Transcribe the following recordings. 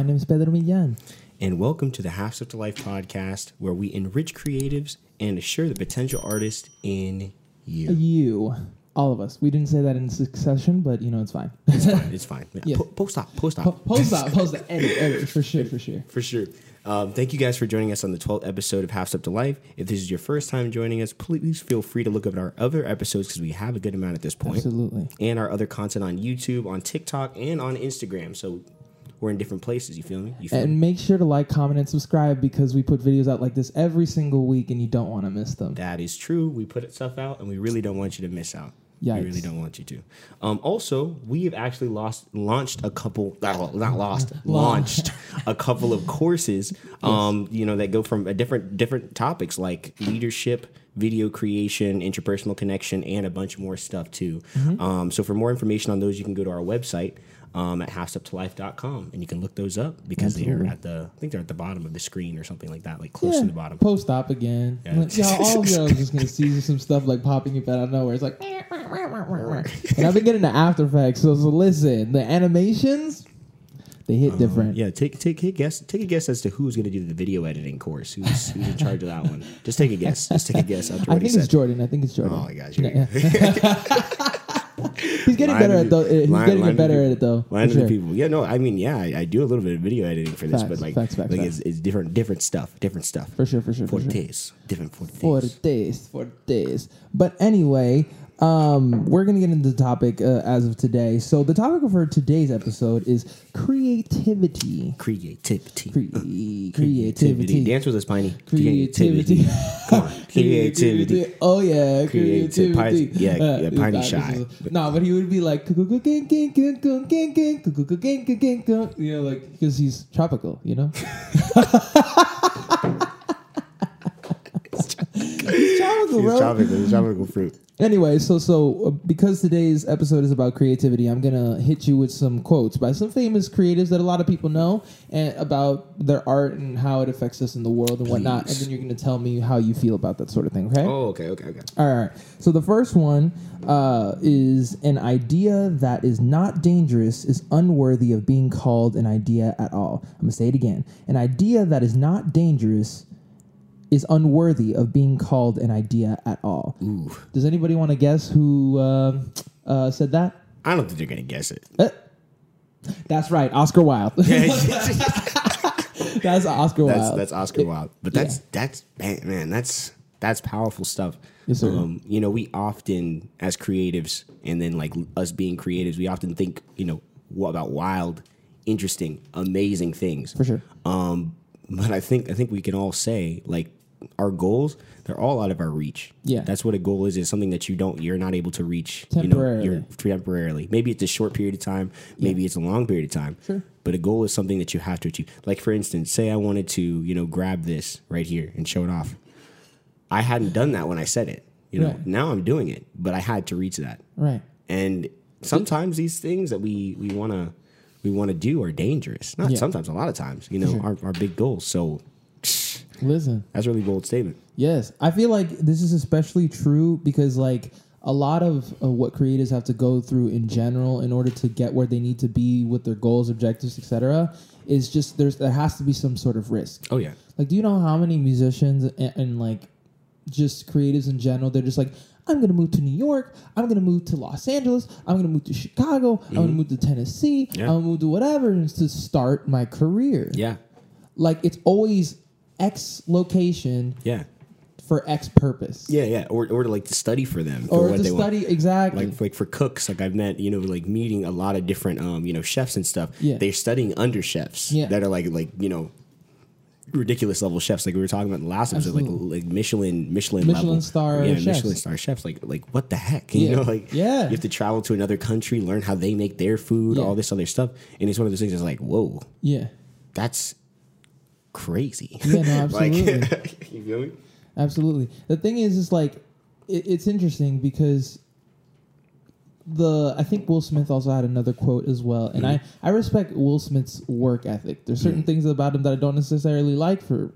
My name is Pedro Millan. and welcome to the Half Step to Life podcast, where we enrich creatives and assure the potential artist in you. You, all of us. We didn't say that in succession, but you know it's fine. It's fine. It's fine. Yeah. Po- post op. Post op. Po- post up, post up, edit, edit for sure, for sure. For sure. Um, thank you guys for joining us on the 12th episode of Half Step to Life. If this is your first time joining us, please feel free to look up at our other episodes because we have a good amount at this point. Absolutely. And our other content on YouTube, on TikTok, and on Instagram. So we're in different places. You feel me? You feel me? And make sure to like, comment, and subscribe because we put videos out like this every single week, and you don't want to miss them. That is true. We put stuff out, and we really don't want you to miss out. We really don't want you to. Um, also, we have actually lost launched a couple, not lost, launched a couple of courses. Um, you know that go from a different different topics like leadership, video creation, interpersonal connection, and a bunch more stuff too. Mm-hmm. Um, so for more information on those, you can go to our website. Um, at halfsteptolife.com and you can look those up because they're at the I think they're at the bottom of the screen or something like that, like close to the bottom. Post op again. Yeah. Like, yeah, all of are just gonna see some stuff like popping up out of nowhere. It's like, and I've been getting the After Effects. So, so listen, the animations they hit different. Um, Yeah, take take a guess. Take a guess as to who's going to do the video editing course. Who's who's in charge of that one? Just take a guess. Just take a guess. After I think it's said. Jordan. I think it's Jordan. Oh my gosh, getting better at though. He's line- getting line better at it though. Line for the sure. people. Yeah, no, I mean, yeah, I, I do a little bit of video editing for this, Facts, but like, facts, facts, like. It's, it's different, different stuff, different stuff. For sure, for sure, for sure. Fortes, different fortes. For days, for days. But anyway, um, we're gonna get into the topic uh, as of today. So the topic for today's episode is creativity. Creativity. Cre- creativity. Dance with us, Piney. Creativity. Come creativity. Oh yeah, creativity. Yeah, yeah, this Piney shy. is- No, but he would be like, you know, like because he's tropical, you know. he's tropical, He's bro. tropical, he's tropical fruit. Anyway, so so uh, because today's episode is about creativity, I'm gonna hit you with some quotes by some famous creatives that a lot of people know and about their art and how it affects us in the world and whatnot. And then you're gonna tell me how you feel about that sort of thing. Okay. Oh, okay, okay, okay. All right. So the first one uh, is an idea that is not dangerous is unworthy of being called an idea at all. I'm gonna say it again. An idea that is not dangerous is unworthy of being called an idea at all. Ooh, Does anybody want to guess who um uh, said that? I don't think they're gonna guess it. Eh. That's right, Oscar Wilde. that's Oscar Wilde. that's Oscar Wilde. But that's that's man, man, that's that's powerful stuff. Yes. Um, you know, we often as creatives, and then like us being creatives, we often think, you know, what about wild, interesting, amazing things. For sure. Um, but I think I think we can all say like our goals, they're all out of our reach. Yeah. That's what a goal is, is something that you don't you're not able to reach Temporarily. You know, you're temporarily. Maybe it's a short period of time, maybe it's a long period of time. Sure. But a goal is something that you have to achieve. Like for instance, say I wanted to, you know, grab this right here and show it off. I hadn't done that when I said it. You know, Right. now I'm doing it, but I had to reach that. right. And sometimes these things that we we want to we want to do are dangerous. Not Yeah. sometimes, a lot of times. You know, our, our big goals. So Listen. that's a really bold statement. Yes, I feel like this is especially true because like a lot of uh, what creators have to go through in general in order to get where they need to be with their goals, objectives, etc. is just there's there has to be some sort of risk. Oh yeah. Like, do you know how many musicians and, and like just creatives in general? They're just like, I'm gonna move to New York. I'm gonna move to Los Angeles. I'm gonna move to Chicago. I'm gonna move to Tennessee. Mm-hmm. Yeah. I'm gonna move to whatever to start my career. Yeah. Like it's always X location Yeah. for X purpose. Yeah, yeah. Or or to like to study for them for Or what to they want. study exactly. like like for cooks like i've met you know like meeting a lot of different um you know chefs and stuff Yeah. they're studying under chefs Yeah. that are like like you know ridiculous level chefs like we were talking about in the last episode like like michelin michelin Michelin level. star yeah chefs. michelin star chefs like like what the heck you know like Yeah. you have to travel to another country learn how they make their food Yeah. all this other stuff and it's one of those things that's like whoa yeah. that's crazy Yeah, no, like absolutely. you feel me Absolutely. The thing is, is like, it, it's interesting because the I think Will Smith also had another quote as well, and mm-hmm. I I respect Will Smith's work ethic. There's certain mm-hmm. things about him that I don't necessarily like for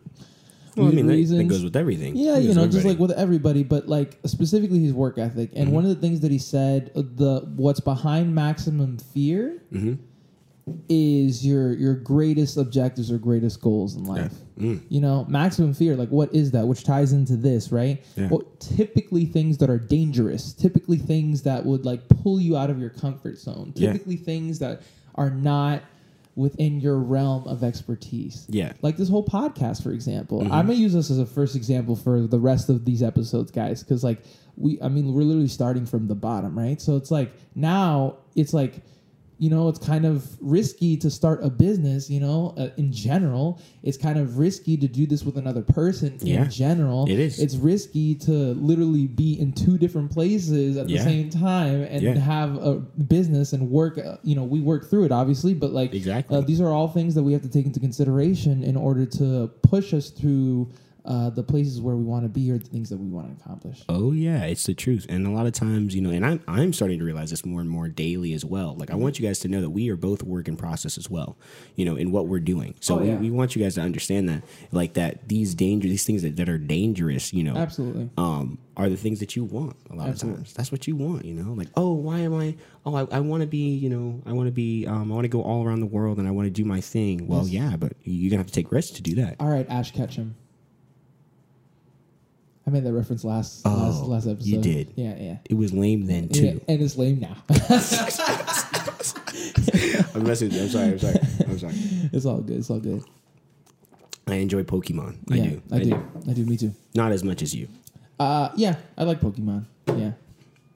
well, I mean that, that goes with everything Yeah, you know, just like with everybody, but like specifically his work ethic. And mm-hmm. one of the things that he said, the what's behind maximum fear Mm-hmm. Is your your greatest objectives or greatest goals in life. Mm. You know, maximum fear, like what is that? Which ties into this, right? Yeah. Well, typically things that are dangerous, typically things that would like pull you out of your comfort zone, Yeah. typically things that are not within your realm of expertise. Yeah. Like this whole podcast, for example. Mm-hmm. I'm gonna use this as a first example for the rest of these episodes, guys, because like we, I mean, we're literally starting from the bottom, right? So it's like now it's like, you know, it's kind of risky to start a business. You know, uh, in general, it's kind of risky to do this with another person. Yeah. In general, It is. It's risky to literally be in two different places at Yeah. the same time and Yeah. have a business and work. Uh, you know, we work through it obviously, but like Exactly. uh, these are all things that we have to take into consideration in order to push us through uh, the places where we want to be or the things that we want to accomplish. Oh yeah, it's the truth. And a lot of times, you know, and I'm I'm starting to realize this more and more daily as well. Like I want you guys to know that we are both work in process as well, you know, in what we're doing. So Oh, yeah. we, we want you guys to understand that, like that these danger, these things that, that are dangerous, you know, Absolutely. um, are the things that you want a lot Absolutely. of times. That's what you want, you know. Like, oh, why am I? Oh, I, I want to be, you know, I want to be, um, I want to go all around the world and I want to do my thing. Well, yeah, but you're gonna have to take risks to do that. All right, Ash Ketchum. I made that reference last last, Oh, last episode. you did. Yeah, yeah. It was lame then Yeah, too. and it's lame now. I'm messing with you. I'm sorry. I'm sorry. I'm sorry. it's all good. It's all good. I enjoy Pokemon. I yeah, do. I, do. I do. Me too. Not as much as you. Uh, yeah, I like Pokemon. Yeah,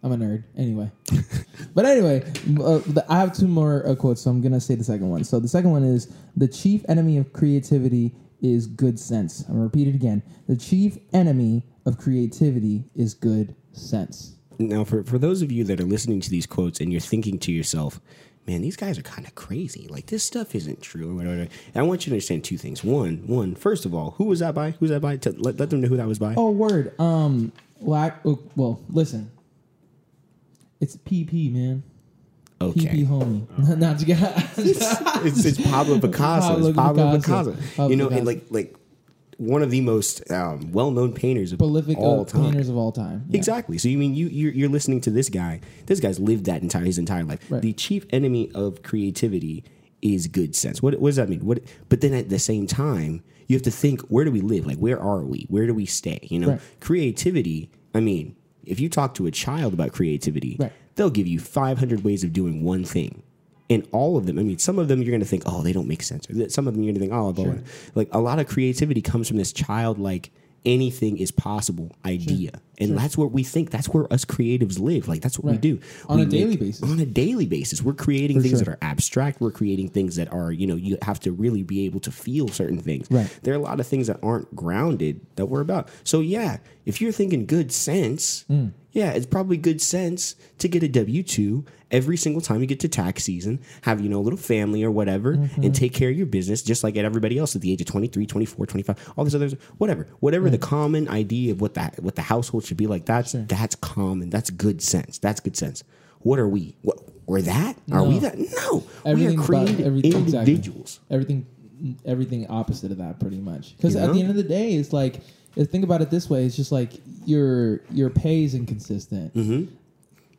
I'm a nerd. Anyway, but anyway, uh, the, I have two more uh, quotes, so I'm gonna say the second one. So the second one is the chief enemy of creativity is good sense. I'm gonna repeat it again. The chief enemy of creativity is good sense. Now, for, for those of you that are listening to these quotes and you're thinking to yourself, man, these guys are kind of crazy. Like this stuff isn't true or whatever. And I want you to understand two things. One, one, first of all, who was that by? Who's that by? To let, let them know who that was by. Oh, word. Um, well, I, oh, well, listen. It's PP, man. okay. PP homie. Not you got. it's, it's Pablo Picasso. Pablo it's Pablo Picasso. Picasso. Pablo you know, Picasso. and like like one of the most um, well-known painters of prolific all uh, time. painters of all time. Yeah. Exactly. So you mean you you're, you're listening to this guy? This guy's lived that entire his entire life. Right. The chief enemy of creativity is good sense. What, what does that mean? What? But then at the same time, you have to think: where do we live? Like, where are we? Where do we stay? You know, Right. creativity. I mean, if you talk to a child about creativity, Right. they'll give you 500 ways of doing one thing. And all of them, I mean, some of them you're going to think, oh, they don't make sense. Or Some of them you're going to think, oh, blah, blah. like a lot of creativity comes from this childlike, anything is possible idea. And that's where we think, that's where us creatives live. Like, that's what we do. On We a daily basis. On a daily basis. We're creating For things sure. that are abstract. We're creating things that are, you know, you have to really be able to feel certain things. Right. There are a lot of things that aren't grounded that we're about. So, yeah, if you're thinking good sense, Mm. yeah, it's probably good sense to get a W 2 every single time you get to tax season, have, you know, a little family or whatever, Mm-hmm. and take care of your business just like at everybody else at the age of 23, 24, 25, all these others, whatever. Whatever the common idea of what that what the household should be like, that's that's common. That's good sense. That's good sense. What are we? What we're that? Are we No. that? No. Everything we are created everything- exactly. individuals. everything everything opposite of that pretty much because at the end of the day it's like think about it this way it's just like your your pay is inconsistent Mm-hmm.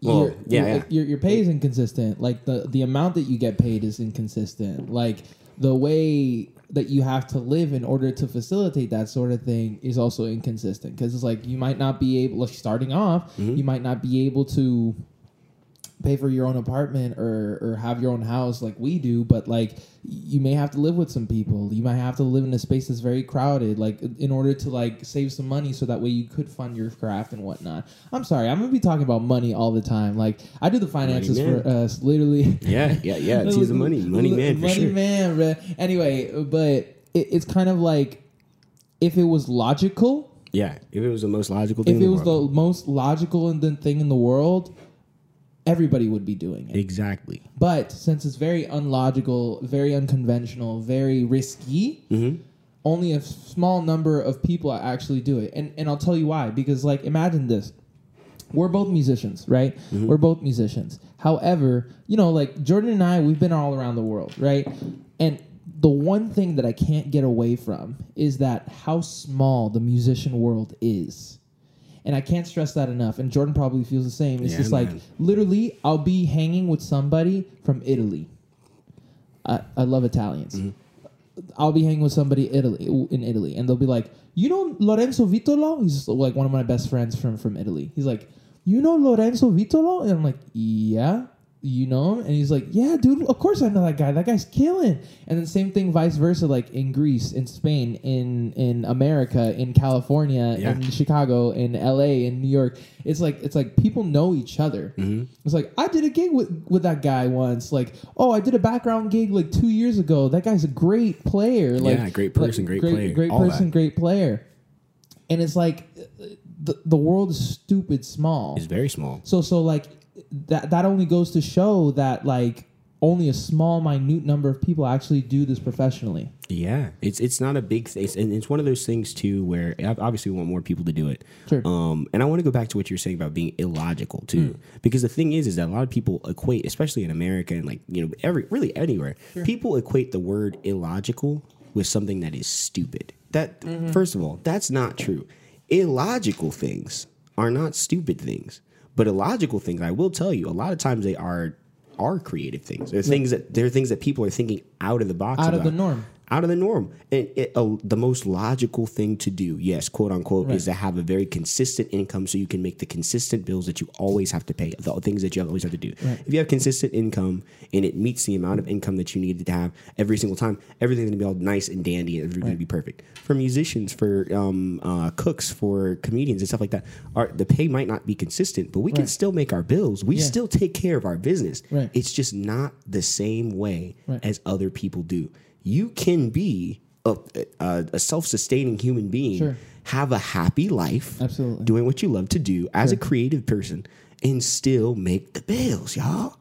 Well, your, yeah, your, yeah. Your, your pay is inconsistent like the the amount that you get paid is inconsistent like the way that you have to live in order to facilitate that sort of thing is also inconsistent because it's like you might not be able like starting off Mm-hmm. you might not be able to pay for your own apartment or or have your own house like we do but like you may have to live with some people you might have to live in a space that's very crowded like in order to like save some money so that way you could fund your craft and whatnot i'm sorry i'm gonna be talking about money all the time like i do the finances for us uh, literally Yeah, yeah, yeah. It's the money, money man for money sure. man bruh. anyway but it, it's kind of like if it was logical Yeah, if it was the most logical thing, if it was the most logical and the thing in the world everybody would be doing it exactly. but since it's very unlogical, very unconventional, very risky, Mm-hmm. only a small number of people actually do it. And and I'll tell you why. Because like imagine this. We're both musicians, right? Mm-hmm. We're both musicians. However, you know, like Jordan and I, we've been all around the world, right? And the one thing that I can't get away from is that how small the musician world is. And I can't stress that enough. And Jordan probably feels the same. It's Yeah, just like man. literally, I'll be hanging with somebody from Italy. I, I love Italians. Mm-hmm. I'll be hanging with somebody Italy in Italy, and they'll be like, "You know Lorenzo Vitolo? He's like one of my best friends from from Italy. He's like, you know Lorenzo Vitolo? And I'm like, yeah. You know him? And he's like, yeah, dude, of course I know that guy. That guy's killing. And then same thing, vice versa, like in Greece, in Spain, in in America, in California, Yeah. in Chicago, in LA, in New York. It's like it's like people know each other. Mm-hmm. It's like I did a gig with with that guy once. Like, oh, I did a background gig like two years ago. That guy's a great player. Like, Yeah, great person, great player, great all person, that. great player. And it's like uh, the the world is stupid small. It's very small. So so like that that only goes to show that like only a small minute number of people actually do this professionally. Yeah, it's it's not a big thing, it's, and it's one of those things too where obviously we want more people to do it. Sure. Um, and I want to go back to what you're saying about being illogical too, because the thing is, is that a lot of people equate, especially in America and like you know every really anywhere, people equate the word illogical with something that is stupid. That first of all, that's not true. Illogical things are not stupid things, but illogical things, I will tell you, a lot of times they are are creative things. They're things that they're things that people are thinking out of the box, Out of the about norm. Out of the norm. And it, uh, the most logical thing to do, yes, quote unquote, is to have a very consistent income so you can make the consistent bills that you always have to pay, the things that you always have to do. If you have consistent income and it meets the amount of income that you need to have every single time, everything's gonna be all nice and dandy and everything's gonna be perfect. For musicians, for um, uh, cooks, for comedians and stuff like that, our, the pay might not be consistent, but we can still make our bills. We Yeah. still take care of our business. Right. It's just not the same way Right. as other people do. You can be a, a, a self-sustaining human being, Sure. have a happy life, Absolutely. doing what you love to do as a creative person, and still make the bills, y'all.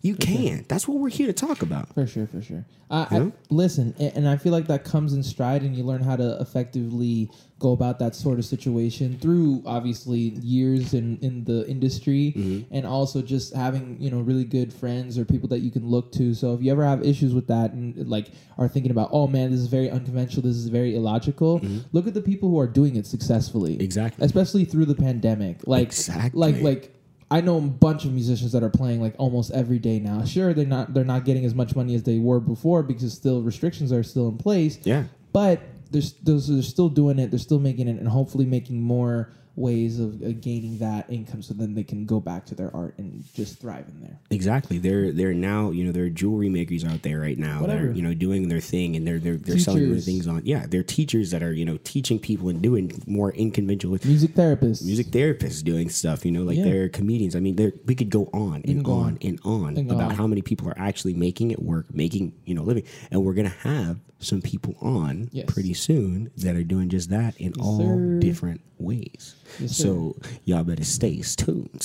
You can. That's what we're here to talk about. For sure, for sure. Uh, I, listen, and I feel like that comes in stride, and you learn how to effectively go about that sort of situation through obviously years in, in the industry, Mm-hmm. and also just having you know really good friends or people that you can look to. So if you ever have issues with that, and like are thinking about, oh man, this is very unconventional, this is very illogical, look at the people who are doing it successfully, Mm-hmm. Exactly. especially through the pandemic. Like, Exactly. like, like. I know a bunch of musicians that are playing like almost every day now. Sure, they're not they're not getting as much money as they were before because still restrictions are still in place. Yeah. But they're, they're still doing it. They're still making it, and hopefully making more ways of uh, gaining that income, so then they can go back to their art and just thrive in there. Exactly. They're they're now you know there are jewelry makers out there right now. Whatever. They're you know doing their thing and they're they're, they're selling their things on. Yeah, they're teachers that are you know teaching people and doing more unconventional Music therapists, music therapists doing stuff. You know, like Yeah. they're comedians. I mean, they're, we could go on and go on, on. and on about on. how many people are actually making it work, making you know living, and we're gonna have some people on Yes. pretty soon that are doing just that in all sir. different ways. Yes, so y'all better stay tuned,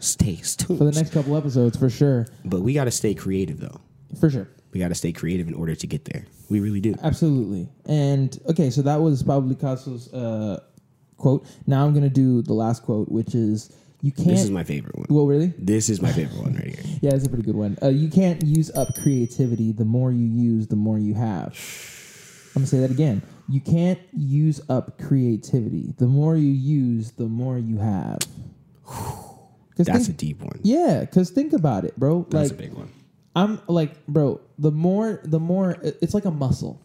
stay tuned. for the next couple episodes for sure, but we got to stay creative though. for sure. We got to stay creative in order to get there. We really do. Absolutely. And okay, so that was Pablo Picasso's uh, quote. Now I'm gonna do the last quote, which is you can't. This is my favorite one. well, really? This is my favorite one right here. Yeah, it's a pretty good one. Uh, you can't use up creativity. The more you use, the more you have. I'm gonna say that again. You can't use up creativity. The more you use, the more you have. That's a deep one. yeah. Because think about it, bro. That's like a big one. I'm like, bro. The more, the more. It's like a muscle.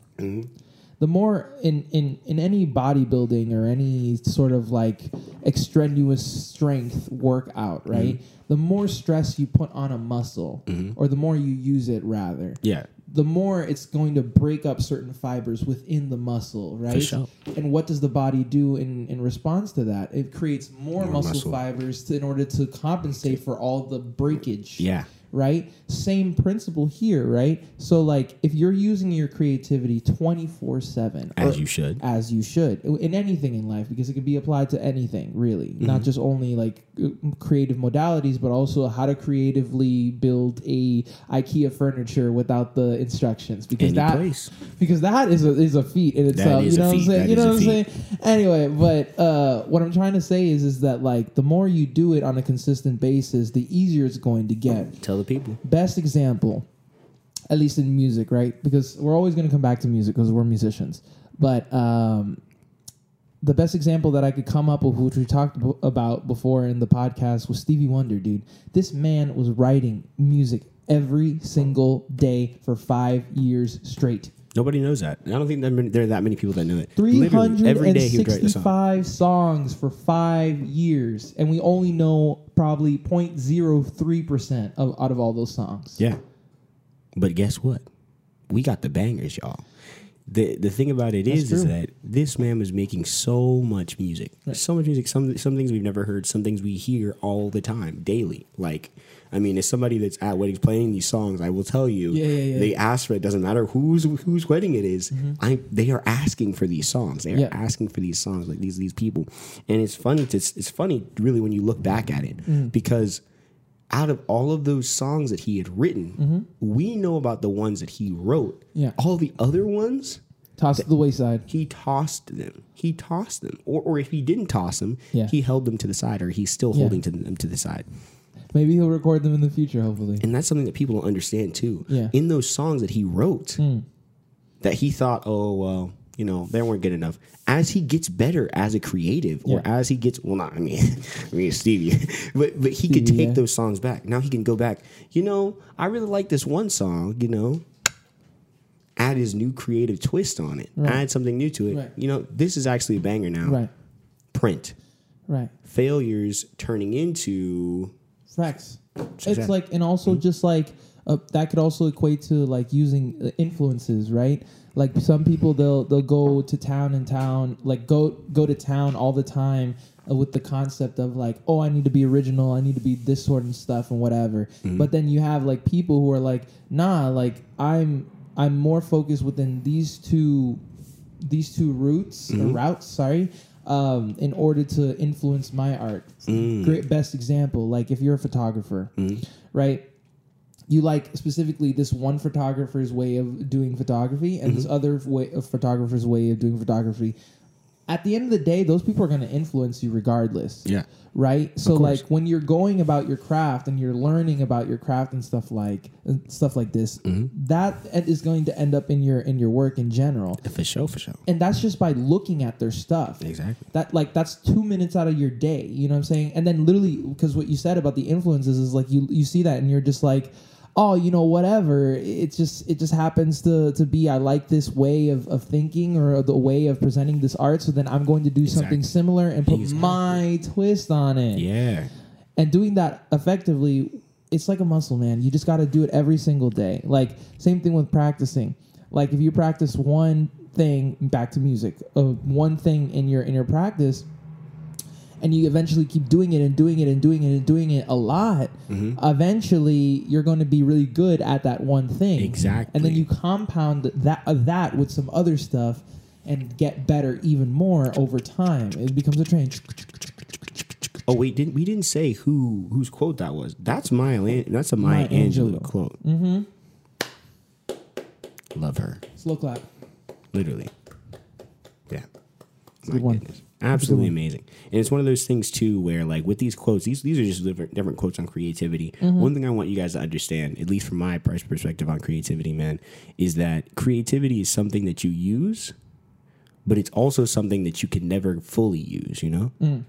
The more in in in any bodybuilding or any sort of like extraneous strength workout, right? Mm-hmm. The more stress you put on a muscle, mm-hmm. or the more you use it, rather, Yeah. the more it's going to break up certain fibers within the muscle, right? sure. And what does the body do in, in response to that? It creates more, More muscle, muscle. fibers to, in order to compensate for all the breakage. Yeah. Right? Same principle here, right? So, like, if you're using your creativity 24 7, As you should. as you should in anything in life because it can be applied to anything really Mm-hmm. not just only like uh, creative modalities but also how to creatively build a ikea furniture without the instructions because Any that place. because that is a is a feat in itself you know what i'm saying That you know what i'm saying anyway but uh what i'm trying to say is is that like the more you do it on a consistent basis the easier it's going to get Tell the people. best example, at least in music, right? Because we're always going to come back to music because we're musicians. But um, the best example that I could come up with, which we talked ab- about before in the podcast, was Stevie Wonder, dude. This man was writing music every single day for five years straight. Nobody knows that. I don't think there are many- there are that many people that know it. Three hundred every and day he would write a song. songs for five years, and we only know probably 0.03 percent of out of all those songs. Yeah. But guess what? We got the bangers, y'all. The the thing about it is, is true. that this man was making so much music. So much music, some some things we've never heard, some things we hear all the time, daily. Like I mean, as somebody that's at weddings playing these songs, I will tell you, Yeah, yeah, yeah. they ask for it. Doesn't matter whose whose wedding it is, I they are asking for these songs. They are Mm-hmm. Asking for these songs, like these these people. And it's funny. To, it's funny, really, when you look back at it, Mm. because out of all of those songs that he had written, Mm-hmm. we know about the ones that he wrote. Yeah. All the other ones, Tossed to the wayside. he tossed them. He tossed them. Or, or if he didn't toss them, Yeah. he held them to the side, or he's still Yeah. holding to them to the side. Maybe he'll record them in the future. Hopefully. And that's something that people don't understand too. Yeah. In those songs that he wrote, hmm. that he thought, oh well, you know, they weren't good enough. As he gets better as a creative, or as he gets, well, not I mean, I mean Stevie, but but he could take yeah. those songs back. Now he can go back. You know, I really like this one song. You know, add his new creative twist on it. Right. Add something new to it. Right. You know, this is actually a banger now. Right. Print Right. failures turning into Facts. It's like, and also just like uh, that could also equate to like using uh, influences, right? Like some people they'll they'll go to town and town, like go go to town all the time uh, with the concept of like, oh, I need to be original, I need to be this sort of stuff and whatever. But then you have like people who are like, nah, like I'm I'm more focused within these two these two routes or routes sorry um, in order to influence my art. Mm. Great best example like if you're a photographer mm. right? You like specifically this one photographer's way of doing photography and this mm-hmm. other way of photographer's way of doing photography at the end of the day those people are going to influence you regardless Yeah. right so like when you're going about your craft and you're learning about your craft and stuff like and stuff like this Mm-hmm. that is going to end up in your in your work in general for sure, for sure. and that's just by looking at their stuff Exactly. that like that's two minutes out of your day you know what i'm saying and then literally because what you said about the influences is like you you see that and you're just like oh you know whatever. It's just it just happens to to be i like this way of, of thinking or the way of presenting this art. So then i'm going to do something similar and put Exactly. my twist on it. Yeah. and doing that effectively it's like a muscle man. You just got to do it every single day. Like same thing with practicing. Like if you practice one thing back to music uh, one thing in your in your practice and you eventually keep doing it and doing it and doing it and doing it a lot eventually you're going to be really good at that one thing Exactly. and then you compound that uh, that with some other stuff and get better even more over time it becomes a train Oh wait, didn't we didn't say who whose quote that was? That's Maya. That's a Maya, Maya Angelou Angelou. quote. Mm-hmm. Love her, slow clap literally. Yeah, a good one. Absolutely amazing. And it's one of those things too, where like with these quotes, these these are just different different quotes on creativity. Mm-hmm. One thing I want you guys to understand, at least from my pers- perspective on creativity, man, is that creativity is something that you use, but it's also something that you can never fully use. You know. Mm.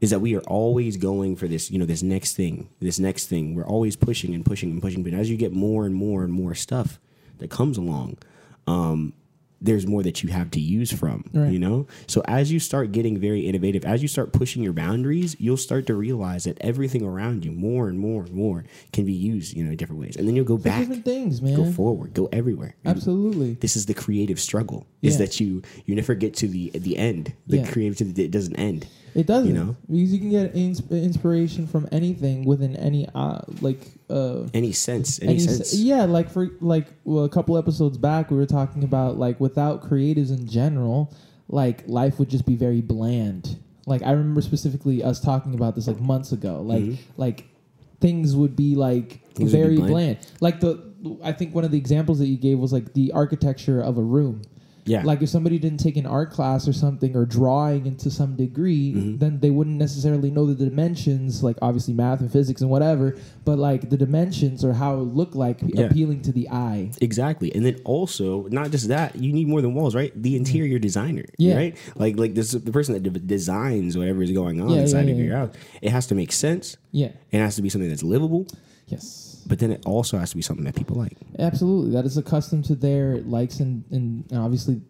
is that we are always going for this, you know, this next thing, this next thing. We're always pushing and pushing and pushing. But as you get more and more and more stuff that comes along, um, there's more that you have to use from, Right. you know? So as you start getting very innovative, as you start pushing your boundaries, you'll start to realize that everything around you, more and more and more, can be used, you know, in different ways. And then you'll go back, different things man go forward, go everywhere. And Absolutely. this is the creative struggle is that you you never get to the the end the Yeah. creativity it doesn't end It doesn't. You know? Because you can get ins- inspiration from anything within any uh like uh any sense any, any sense yeah, like for like well, a couple episodes back we were talking about like without creatives in general, like life would just be very bland. Like I remember specifically us talking about this like months ago. Like like things would be like Mm-hmm. Things would be very bland. bland. Like the I think one of the examples that you gave was like the architecture of a room. Yeah. Like if somebody didn't take an art class or something or drawing into some degree, Mm-hmm. then they wouldn't necessarily know the dimensions, like obviously math and physics and whatever, but like the dimensions or how it would look like Yeah. appealing to the eye. Exactly, and then also not just that, you need more than walls, right? The interior designer, Yeah. right? Like like this the person that de- designs whatever is going on Yeah, inside of your house. It has to make sense. Yeah. It has to be something that's livable. Yes. But then it also has to be something that people like. Absolutely. That is accustomed to their likes and, and obviously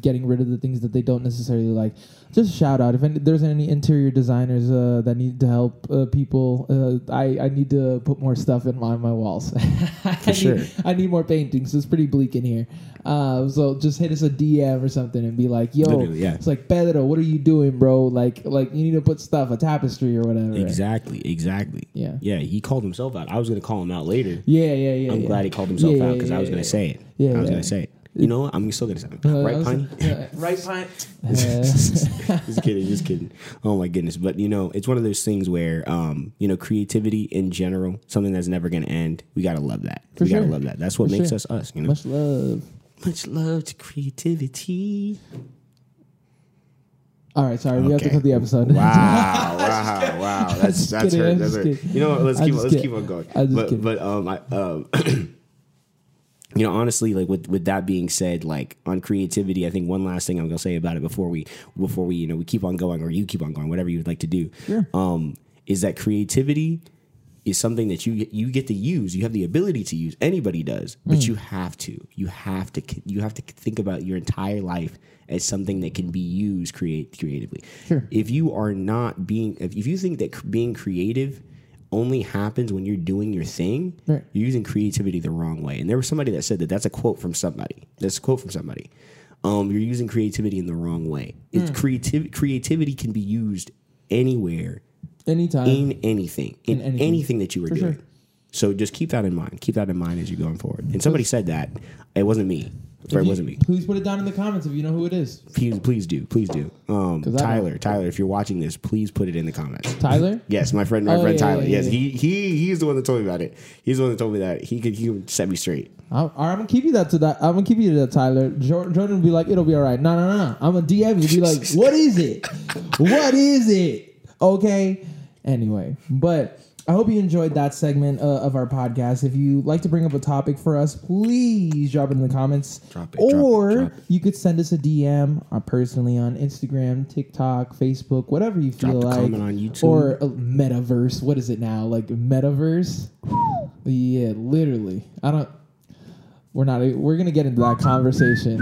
getting rid of the things that they don't necessarily like. Just shout out if any, there's any interior designers uh, that need to help uh, people. Uh, I I need to put more stuff in my my walls. I For sure. Need, I need more paintings. It's pretty bleak in here. Uh, so just hit us a DM or something and be like, "Yo, Literally, yeah. it's like Pedro, what are you doing, bro? Like like you need to put stuff, a tapestry or whatever." Exactly, exactly. Yeah. yeah. He called himself out. I was gonna call him out later. Yeah, yeah, yeah. I'm yeah. glad he called himself Yeah, out because I was gonna say it. Yeah, I was gonna say it. You know what? I'm still gonna say it. Uh, right, Piney? yeah, right, Pine. just kidding, just kidding. Oh my goodness. But you know, it's one of those things where um, you know, creativity in general, something that's never gonna end. We gotta love that. For we gotta love that. That's what For makes sure. us us, you know. Much love. Much love to creativity. All right, sorry, we have to cut the episode. Wow, wow, wow. That's that's kidding. I'm That's kidding. You know what? Let's keep just let's keep on going. But kidding. but um I um you know honestly like with with that being said like on creativity I think one last thing I'm gonna say about it before we before we you know we keep on going or you keep on going whatever you'd like to do Sure. um is that creativity is something that you you get to use. You have the ability to use. Anybody does, but Mm. you have to. You have to. You have to think about your entire life as something that can be used create creatively. Sure. If you are not being, if if you think that being creative only happens when you're doing your thing, Right. you're using creativity the wrong way. And there was somebody that said that. That's a quote from somebody. That's a quote from somebody. Um, you're using creativity in the wrong way. It's Mm. creativity. Creativity can be used anywhere Anytime. in anything, in, In anything. anything. that you were For doing. sure. So just keep that in mind. Keep that in mind as you're going forward. And somebody said that it wasn't me. If it wasn't me. Please put it down in the comments if you know who it is. Please, please do, please do. Um, 'Cause I Tyler, Tyler, if you're watching this, please put it in the comments. Tyler? Yes, my friend, my Oh, friend yeah, Tyler. yeah, yes, yeah. he he he's the one that told me about it. He's the one that told me that he could he could set me straight. I'm, all right, I'm gonna keep you that to that. I'm gonna keep you to that, Tyler. Jor- Jordan will be like, it'll be all right. No, no, no, no. I'm gonna DM you. Be like, what is it? What is it? Okay. Anyway, but I hope you enjoyed that segment uh, of our podcast. If you like to bring up a topic for us, please drop it in the comments. Drop it, drop it, or drop it. you could send us a DM uh, personally on Instagram, TikTok, Facebook, whatever you feel the like. comment on YouTube. Or a metaverse. What is it now? Like metaverse? Yeah, literally. I don't. We're not. We're gonna get into that conversation.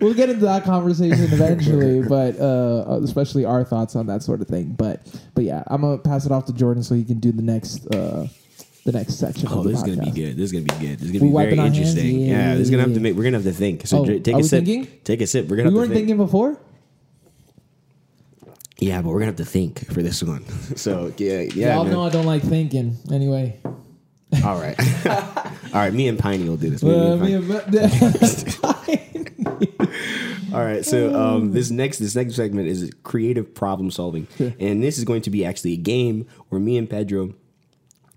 We'll get into that conversation eventually, but uh, especially our thoughts on that sort of thing. But but yeah, I'm gonna pass it off to Jordan so he can do the next uh, the next section. Oh, this is gonna be good. This is gonna be good. This is gonna be wiping very interesting. Yeah, Yeah, this is gonna have to make. We're gonna have to think. So Oh, j- take a sip. thinking? Take a sip. We're gonna. We have weren't to think. thinking before. Yeah, but we're gonna have to think for this one. So yeah, yeah. Y'all man. know I don't like thinking. Anyway, All right, all right. Me and Piney will do this. Me Uh, and me Piney. and- All right. So um, this next this next segment is creative problem solving, and this is going to be actually a game where me and Pedro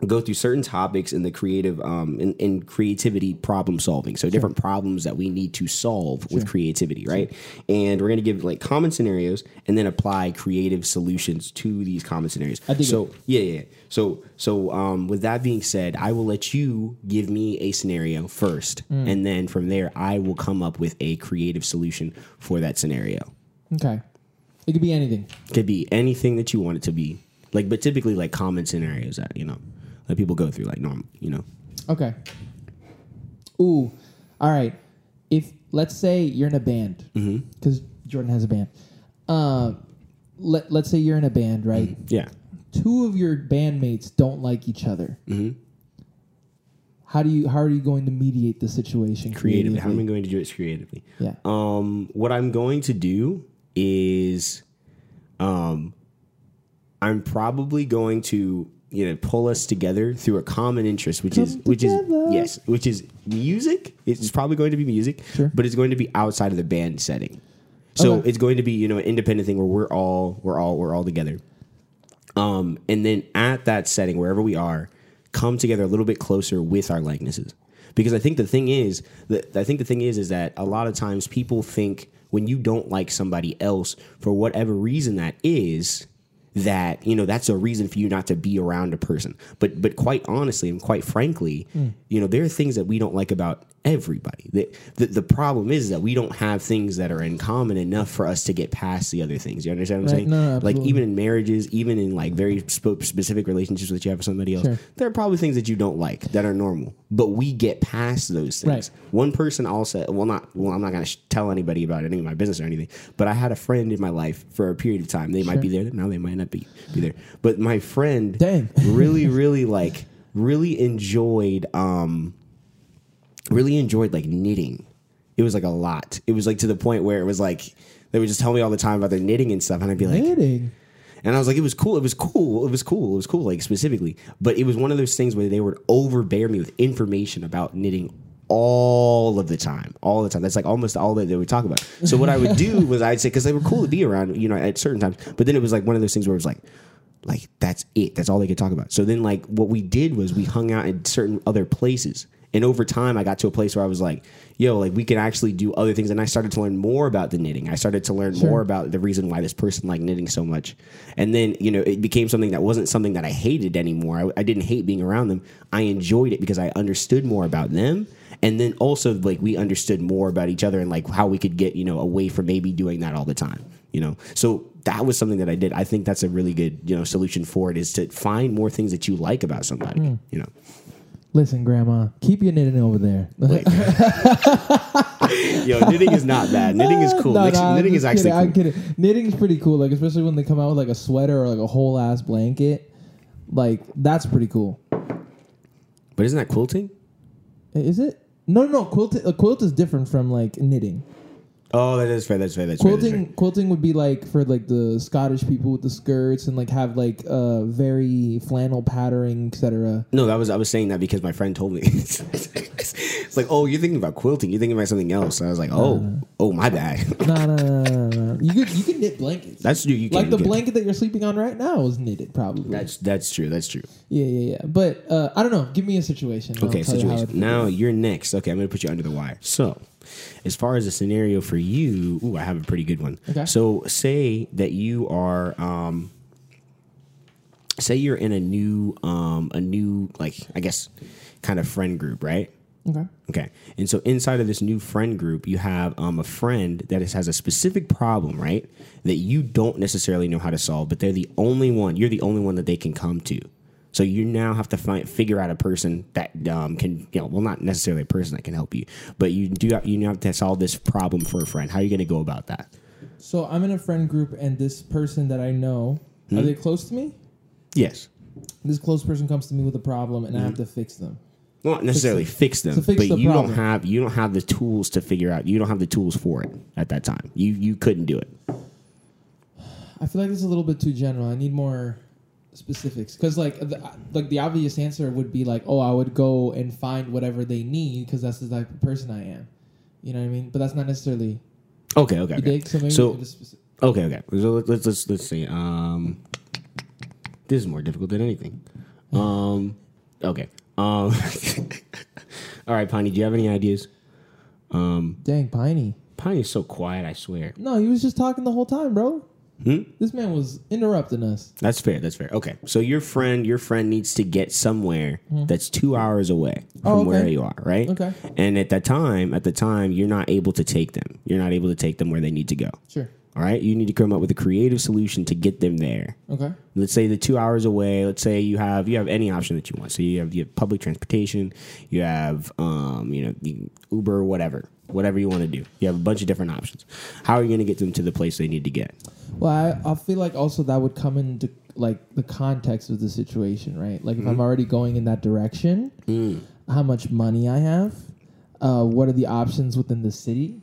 go through certain topics in the creative um in, in creativity problem solving. So different problems that we need to solve with creativity right? And we're going to give like common scenarios and then apply creative solutions to these common scenarios. I dig so yeah yeah so so um with that being said i will let you give me a scenario first Mm. and then from there i will come up with a creative solution for that scenario. Okay, it could be anything. could be anything that you want it to be. Like but typically like common scenarios that you know that people go through like normal you know Okay. Ooh, all right. If let's say you're in a band, because Jordan has a band. Uh, let let's say you're in a band, right? yeah Two of your bandmates don't like each other. How do you how are you going to mediate the situation creatively. How am I creatively? going to do it creatively? Yeah. Um, what I'm going to do is, um, I'm probably going to you know pull us together through a common interest, which is which together. is yes, which is music. It's probably going to be music, Sure. but it's going to be outside of the band setting. So Okay. it's going to be you know an independent thing where we're all we're all we're all together. Um, and then at that setting, wherever we are, come together a little bit closer with our likenesses. Because I think the thing is that I think the thing is is that a lot of times people think when you don't like somebody else for whatever reason that is, that you know that's a reason for you not to be around a person. But but quite honestly and quite frankly, hmm. you know there are things that we don't like about everybody. The, the the problem is that we don't have things that are in common enough for us to get past the other things. You understand what I'm Right. saying? No, like even in marriages, even in like very sp- specific relationships that you have with somebody else, Sure. there are probably things that you don't like that are normal. But we get past those things. Right. One person also, well, not well, I'm not gonna sh- tell anybody about any of my business or anything. But I had a friend in my life for a period of time. They might be there now. They might not be be there. But my friend, Dang. really, really like really enjoyed um really enjoyed like knitting. It was like a lot. It was like to the point where it was like they would just tell me all the time about their knitting and stuff, and I'd be like, Knitting. and I was like, it was cool. It was cool. It was cool. It was cool. Like specifically, but it was one of those things where they would overbear me with information about knitting all of the time, all the time. That's like almost all that they would talk about. So what I would do was I'd say because they were cool to be around, you know, at certain times. But then it was like one of those things where it was like, like that's it. That's all they could talk about. So then like what we did was we hung out in certain other places. And over time, I got to a place where I was like, "Yo, like we can actually do other things." And I started to learn more about the knitting. I started to learn Sure. more about the reason why this person liked knitting so much. And then, you know, it became something that wasn't something that I hated anymore. I, I didn't hate being around them. I enjoyed it because I understood more about them. And then also, like, we understood more about each other and like how we could get, you know, away from maybe doing that all the time, you know? So that was something that I did. I think that's a really good, you know, solution for it is to find more things that you like about somebody, Hmm. you know? Listen, Grandma, keep your knitting over there. Yo, knitting is not bad. Knitting is cool. No, knitting, no, I'm knitting is actually kidding, I'm cool. kidding. Knitting's pretty cool, like especially when they come out with like a sweater or like a whole ass blanket. Like that's pretty cool. But isn't that quilting? Is it? No, no, no. Quilt. A quilt is different from like knitting. Oh, that is fair. That's fair. That's fair. that's fair. Quilting, quilting would be like for like the Scottish people with the skirts and like have like uh very flannel patterning, etc. No, that was I was saying that because my friend told me. it's like, oh, you're thinking about quilting. You're thinking about something else. I was like, oh, oh, my bad. No, no, no, no, no, no. You could you could knit blankets. that's true. You can, like the you can- blanket that you're sleeping on right now is knitted, probably. That's that's true. That's true. yeah, yeah, yeah. But uh, I don't know. Give me a situation. Okay, tell you situation. Now you're next. Okay, I'm gonna put you under the wire. So, as far as a scenario for you, ooh, I have a pretty good one. Okay. So, say that you are, um, say you're in a new, um, a new, like I guess, kind of friend group, right? Okay. Okay. And so inside of this new friend group, you have um, a friend that is, has a specific problem, right? That you don't necessarily know how to solve, but they're the only one, you're the only one that they can come to. So you now have to find, figure out a person that um, can, you know, well, not necessarily a person that can help you, but you do have, you have to solve this problem for a friend. How are you going to go about that? So I'm in a friend group, and this person that I know, Hmm? are they close to me? Yes. This close person comes to me with a problem, and I have to fix them. Not necessarily fix, them, fix but the you problem. don't have you don't have the tools to figure out. You don't have the tools for it at that time. You you couldn't do it. I feel like it's a little bit too general. I need more specifics because, like, the, like the obvious answer would be like, "Oh, I would go and find whatever they need because that's the type of person I am." You know what I mean? But that's not necessarily Okay, okay. okay. dig. So maybe So- specific. Okay, okay. So let- let's let's let's see. Um, this is more difficult than anything. Um, okay. Um, all right, Piney. Do you have any ideas? Um dang Piney. Piney's so quiet. I swear. No, he was just talking the whole time, bro. Hmm? This man was interrupting us. That's fair. That's fair. Okay. So your friend, your friend needs to get somewhere that's two hours away from Hmm. Oh, okay. where you are, right? Okay. And at that time, at the time, you're not able to take them. You're not able to take them where they need to go. Sure. All right. You need to come up with a creative solution to get them there. Okay. let's say the two hours away let's say you have you have any option that you want so you have you have public transportation you have um you know uber whatever whatever you want to do you have a bunch of different options how are you going to get them to the place they need to get Well, I, I feel like also that would come into like the context of the situation, right? Like if Mm-hmm. I'm already going in that direction, Mm. how much money I have, uh, what are the options within the city?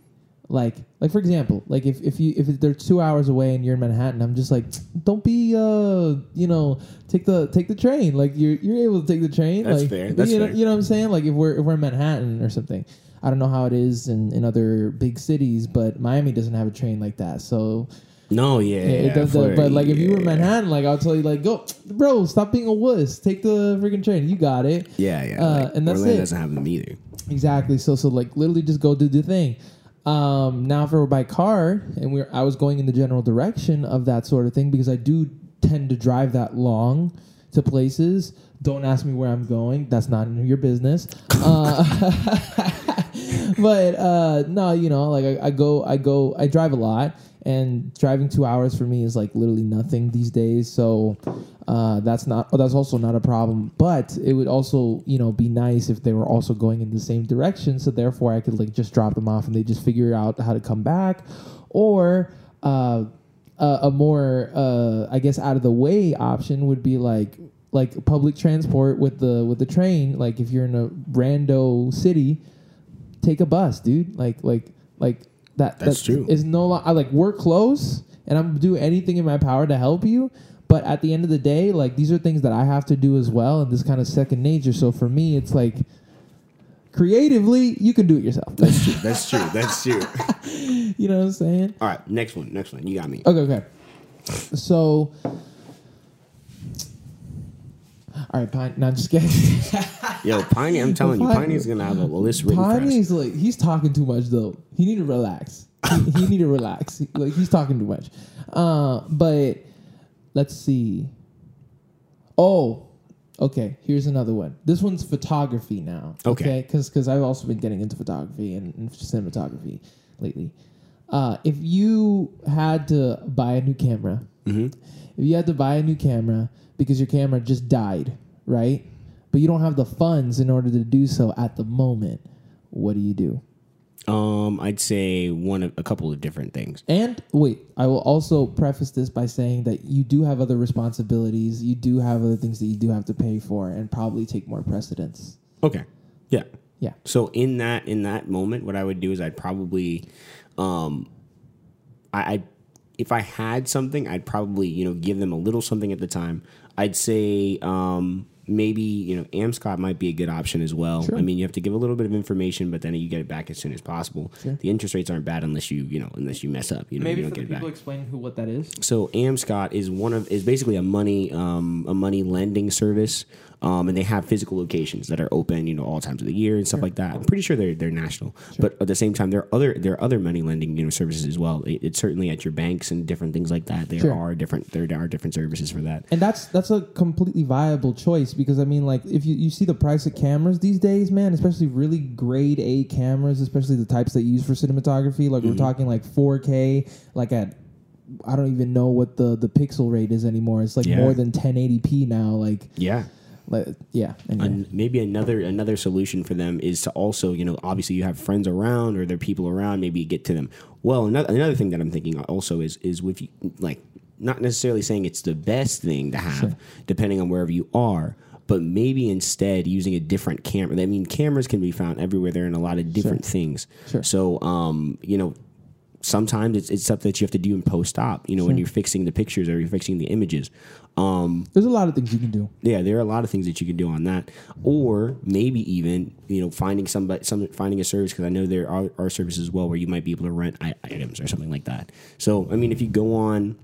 Like, like for example, like if, if you if they're two hours away and you're in Manhattan, I'm just like, don't be uh, you know, take the take the train. Like you're you're able to take the train. That's like, fair, that's you know, fair. you know what I'm saying? Like if we're if we're in Manhattan or something. I don't know how it is in, in other big cities, but Miami doesn't have a train like that. So no yeah, it does for- that. But like, if you were in. Manhattan, like I'll tell you, like, go, bro, stop being a wuss. Take the freaking train. You got it. yeah yeah Uh, like, and that's Orlando it. doesn't have them either Exactly. So, so like, literally, just go do the thing. Um, now, if we we're by car and we're, I was going in the general direction of that sort of thing because I do tend to drive that long to places. Don't ask me where I'm going. That's not your business. Uh, but uh, no, you know, like I, I go, I go, I drive a lot, and driving two hours for me is like literally nothing these days. So uh, that's not, oh, that's also not a problem. But it would also, you know, be nice if they were also going in the same direction. So therefore, I could like just drop them off and they just figure out how to come back, or. Uh, a, a more uh, I guess out of the way option would be like like public transport with the with the train. Like if you're in a rando city, take a bus, dude. Like like like that. That's that true. Is no I like we're close, and I'm do anything in my power to help you. But at the end of the day, like these are things that I have to do as well, and this kind of second nature. So for me, it's like creatively, you can do it yourself. That's true. That's true. That's true. you know what I'm saying? All right, next one. Next one. You got me. Okay, okay. So, all right, Pine. No, I'm just kidding. Yo, Piney, I'm telling you, Pine- Piney's gonna have a list written. Piney's like he's talking too much though. He need to relax. He, he need to relax. Like he's talking too much. Uh, but let's see. Oh, okay. Here's another one. This one's photography now. Okay. Because because I've also been getting into photography and, and cinematography lately. Uh, if you had to buy a new camera, Mm-hmm. If you had to buy a new camera because your camera just died, right? But you don't have the funds in order to do so at the moment, what do you do? Um, I'd say one of a couple of different things. And wait, I will also preface this by saying that you do have other responsibilities. You do have other things that you do have to pay for and probably take more precedence. Okay. Yeah. Yeah. So in that in that moment, what I would do is I'd probably, um, I, I if I had something, I'd probably you know give them a little something at the time. I'd say um, maybe you know Amscot might be a good option as well. Sure. I mean, you have to give a little bit of information, but then you get it back as soon as possible. The interest rates aren't bad unless you you know unless you mess up. You know you don't get it back. explain who what that is. So Amscot is one of is basically a money um, a money lending service, um, and they have physical locations that are open, you know, all times of the year and stuff like that. I'm pretty sure they're they're national, but at the same time, there are other there are other money lending you know services as well. It, it's certainly at your banks and different things like that. There Sure. are different there are different services for that. And that's that's a completely viable choice because I mean, like, if you, you see the price of cameras these days, man, especially really grade A cameras, especially the types that you use for cinematography, like we're talking like 4K, like at I don't even know what the the pixel rate is anymore. It's like Yeah. more than 1080p now. Like, Yeah. Like yeah. Anyway. An- maybe another another solution for them is to also you know obviously you have friends around or there are people around maybe get to them well another, another thing that i'm thinking also is is with you like not necessarily saying it's the best thing to have depending on wherever you are but maybe instead using a different camera i mean cameras can be found everywhere they're in a lot of different things Sure. so um you know sometimes it's, it's stuff that you have to do in post-op you know when you're fixing the pictures or you're fixing the images um There's a lot of things you can do. yeah, there are a lot of things that you can do on that, or maybe even you know finding somebody, some finding a service because I know there are, are services as well where you might be able to rent items or something like that. So I mean, if you go on,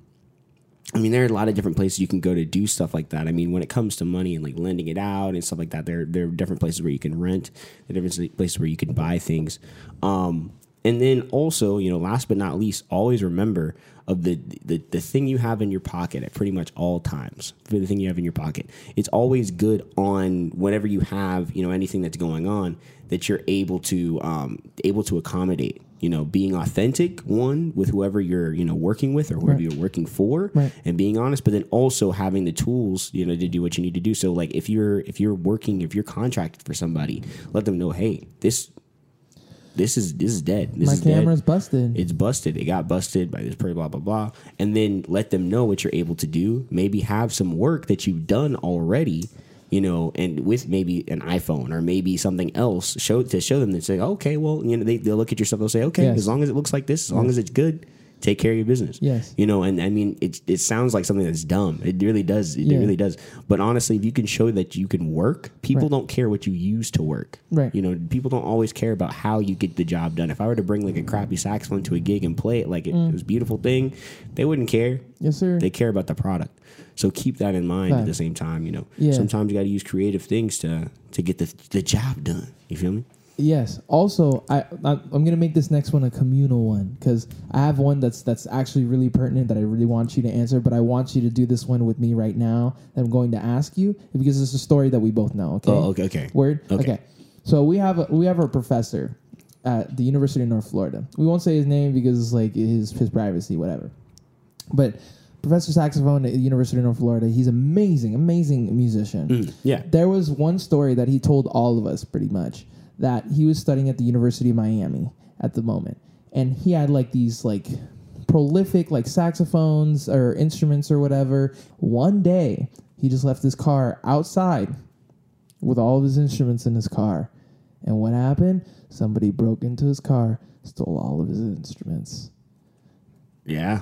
I mean, there are a lot of different places you can go to do stuff like that. I mean, when it comes to money and like lending it out and stuff like that, there there are different places where you can rent, there are different places where you can buy things. Um, and then also, you know, last but not least, always remember of the, the the thing you have in your pocket at pretty much all times. For the thing you have in your pocket, it's always good on whenever you have you know anything that's going on that you're able to um, able to accommodate. You know, being authentic one with whoever you're you know working with or whoever Right. you're working for, Right. and being honest, but then also having the tools you know to do what you need to do. So like if you're if you're working if you're contracted for somebody, let them know, hey, this this is this is dead. This My is dead camera's busted. it's busted. It got busted by this pretty blah blah blah. And then let them know what you're able to do. Maybe have some work that you've done already, you know, and with maybe an iPhone or maybe something else show to show them that say, okay, well, you know, they they'll look at your stuff. They'll say, okay, Yes. as long as it looks like this, as long as it's good. Take care of your business. Yes. You know, and I mean, it, it sounds like something that's dumb. It really does. It Yeah. really does. But honestly, if you can show that you can work, people Right. don't care what you use to work. Right. You know, people don't always care about how you get the job done. If I were to bring like a crappy saxophone to a gig and play it like it, it mm. was a beautiful thing, they wouldn't care. yes, sir. They care about the product. So keep that in mind at the same time. You know, Yeah. sometimes you got to use creative things to to get the the job done. You feel me? Yes. Also, I I- I'm gonna make this next one a communal one because I have one that's that's actually really pertinent that I really want you to answer, but I want you to do this one with me right now. That I'm going to ask you because it's a story that we both know. Okay. Oh, okay, okay. Word. Okay. Okay. So we have a we have a professor, at the University of North Florida. We won't say his name because it's like his his privacy, whatever. But professor saxophone at the University of North Florida, he's amazing, amazing musician. Mm, yeah. There was one story that he told all of us pretty much that he was studying at the University of Miami at the moment. And he had like these like prolific like saxophones or instruments or whatever. One day he just left his car outside with all of his instruments in his car. And what happened? Somebody broke into his car, stole all of his instruments. Yeah.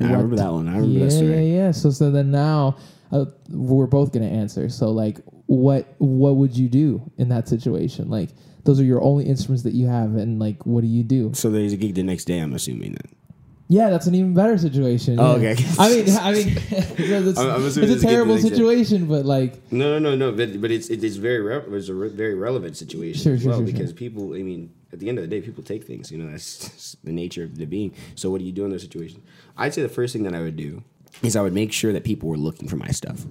I remember that one. I remember yeah, that story. Yeah, yeah. So so then now uh, we're both gonna answer. So like, what what would you do in that situation? Like, those are your only instruments that you have, and like, what do you do? So there's a gig the next day. I'm assuming then. Yeah, that's an even better situation. Oh, yeah. okay. I mean, I mean, it's, it's a terrible situation, but like, No, no, no, no. But but it's it is very re- it's a re- very relevant situation Sure, as sure, well sure, because sure. people. I mean, at the end of the day, people take things. You know, that's the nature of the being. So what do you do in those situations? I'd say the first thing that I would do is I would make sure that people were looking for my stuff.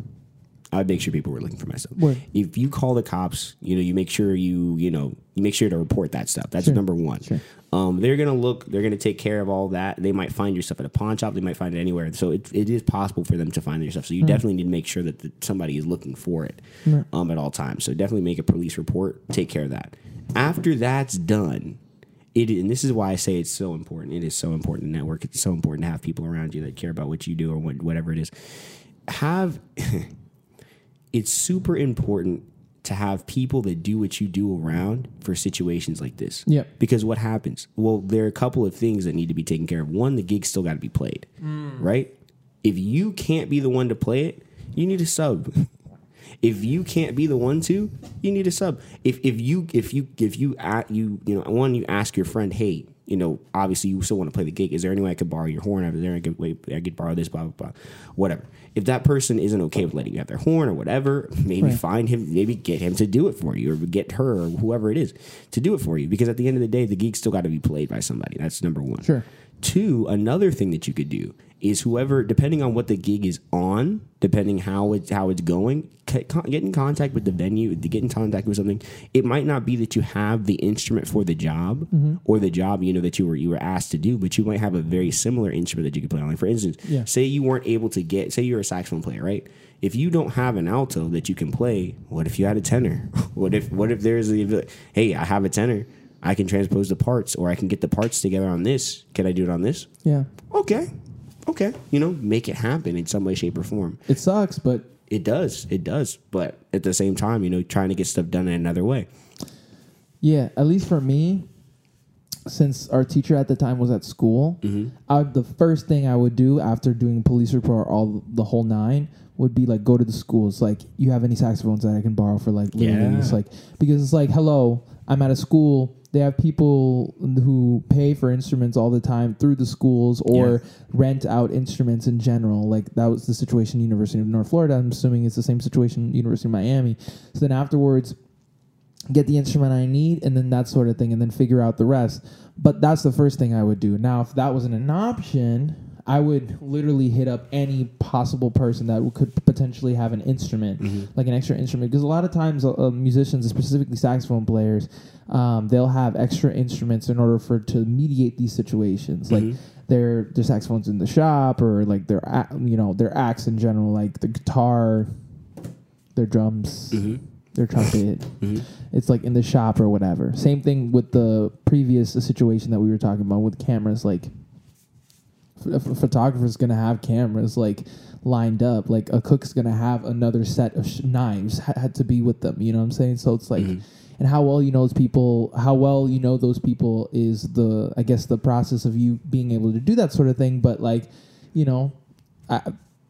I would make sure people were looking for my stuff. Word. If you call the cops, you know, you make sure you you know you make sure to report that stuff. That's Sure. number one. Sure. Um, they're gonna look. They're gonna take care of all that. They might find your stuff at a pawn shop. They might find it anywhere. So it, it is possible for them to find your stuff. So you definitely need to make sure that the, somebody is looking for it um, at all times. So definitely make a police report. Take care of that. After that's done, it and this is why I say it's so important. It is so important to network. It's so important to have people around you that care about what you do or what, whatever it is. Have it's super important to have people that do what you do around for situations like this. Yep. Because what happens? Well, there are a couple of things that need to be taken care of. One, the gig's still got to be played, mm. right? If you can't be the one to play it, you need a sub. if you can't be the one to, you need a sub. If if you if you if you at you you know one you ask your friend, hey, you know, obviously you still want to play the gig. Is there any way I could borrow your horn? Is there a good way I could borrow this? Blah blah blah, whatever. If that person isn't okay with letting you have their horn or whatever, maybe Right. find him, maybe get him to do it for you, or get her or whoever it is to do it for you. Because at the end of the day, the gig still got to be played by somebody. That's number one. Sure. Two, another thing that you could do is whoever, depending on what the gig is on, depending how it's how it's going, get in contact with the venue, to get in contact with something. It might not be that you have the instrument for the job mm-hmm. or the job you know that you were you were asked to do, but you might have a very similar instrument that you could play on. Like for instance, Yeah. say you weren't able to get, say you're a saxophone player, right? If you don't have an alto that you can play, what if you had a tenor? what if what if there's a hey, I have a tenor. I can transpose the parts, or I can get the parts together on this. Can I do it on this? yeah, okay, okay, you know, make it happen in some way, shape, or form. it sucks, but It does, it does, but at the same time, you know, trying to get stuff done in another way. Yeah, at least for me, since our teacher at the time was at school, Mm-hmm. I the first thing I would do after doing police report all the whole nine would be like go to the schools. Like, you have any saxophones that I can borrow for like Yeah. it's like because it's like, hello, I'm at a school. They have people who pay for instruments all the time through the schools or Yeah. rent out instruments in general. Like that was the situation University of North Florida. I'm assuming it's the same situation University of Miami. So then afterwards, get the instrument I need, and then that sort of thing, and then figure out the rest. But that's the first thing I would do. Now, if that wasn't an option, I would literally hit up any possible person that could potentially have an instrument, like an extra instrument. Because a lot of times, uh, uh, musicians, specifically saxophone players, um, they'll have extra instruments in order for to mediate these situations. Like their their saxophones in the shop, or like their you know their acts in general, like the guitar, their drums, their trumpet. It's like in the shop or whatever. Same thing with the previous situation that we were talking about with cameras. Like, a ph- photographer's gonna have cameras like lined up. Like a cook's gonna have another set of sh- knives ha- had to be with them. You know what I'm saying? So it's like, mm-hmm. and how well you know those people, how well you know those people is the I guess the process of you being able to do that sort of thing. But like, you know, I,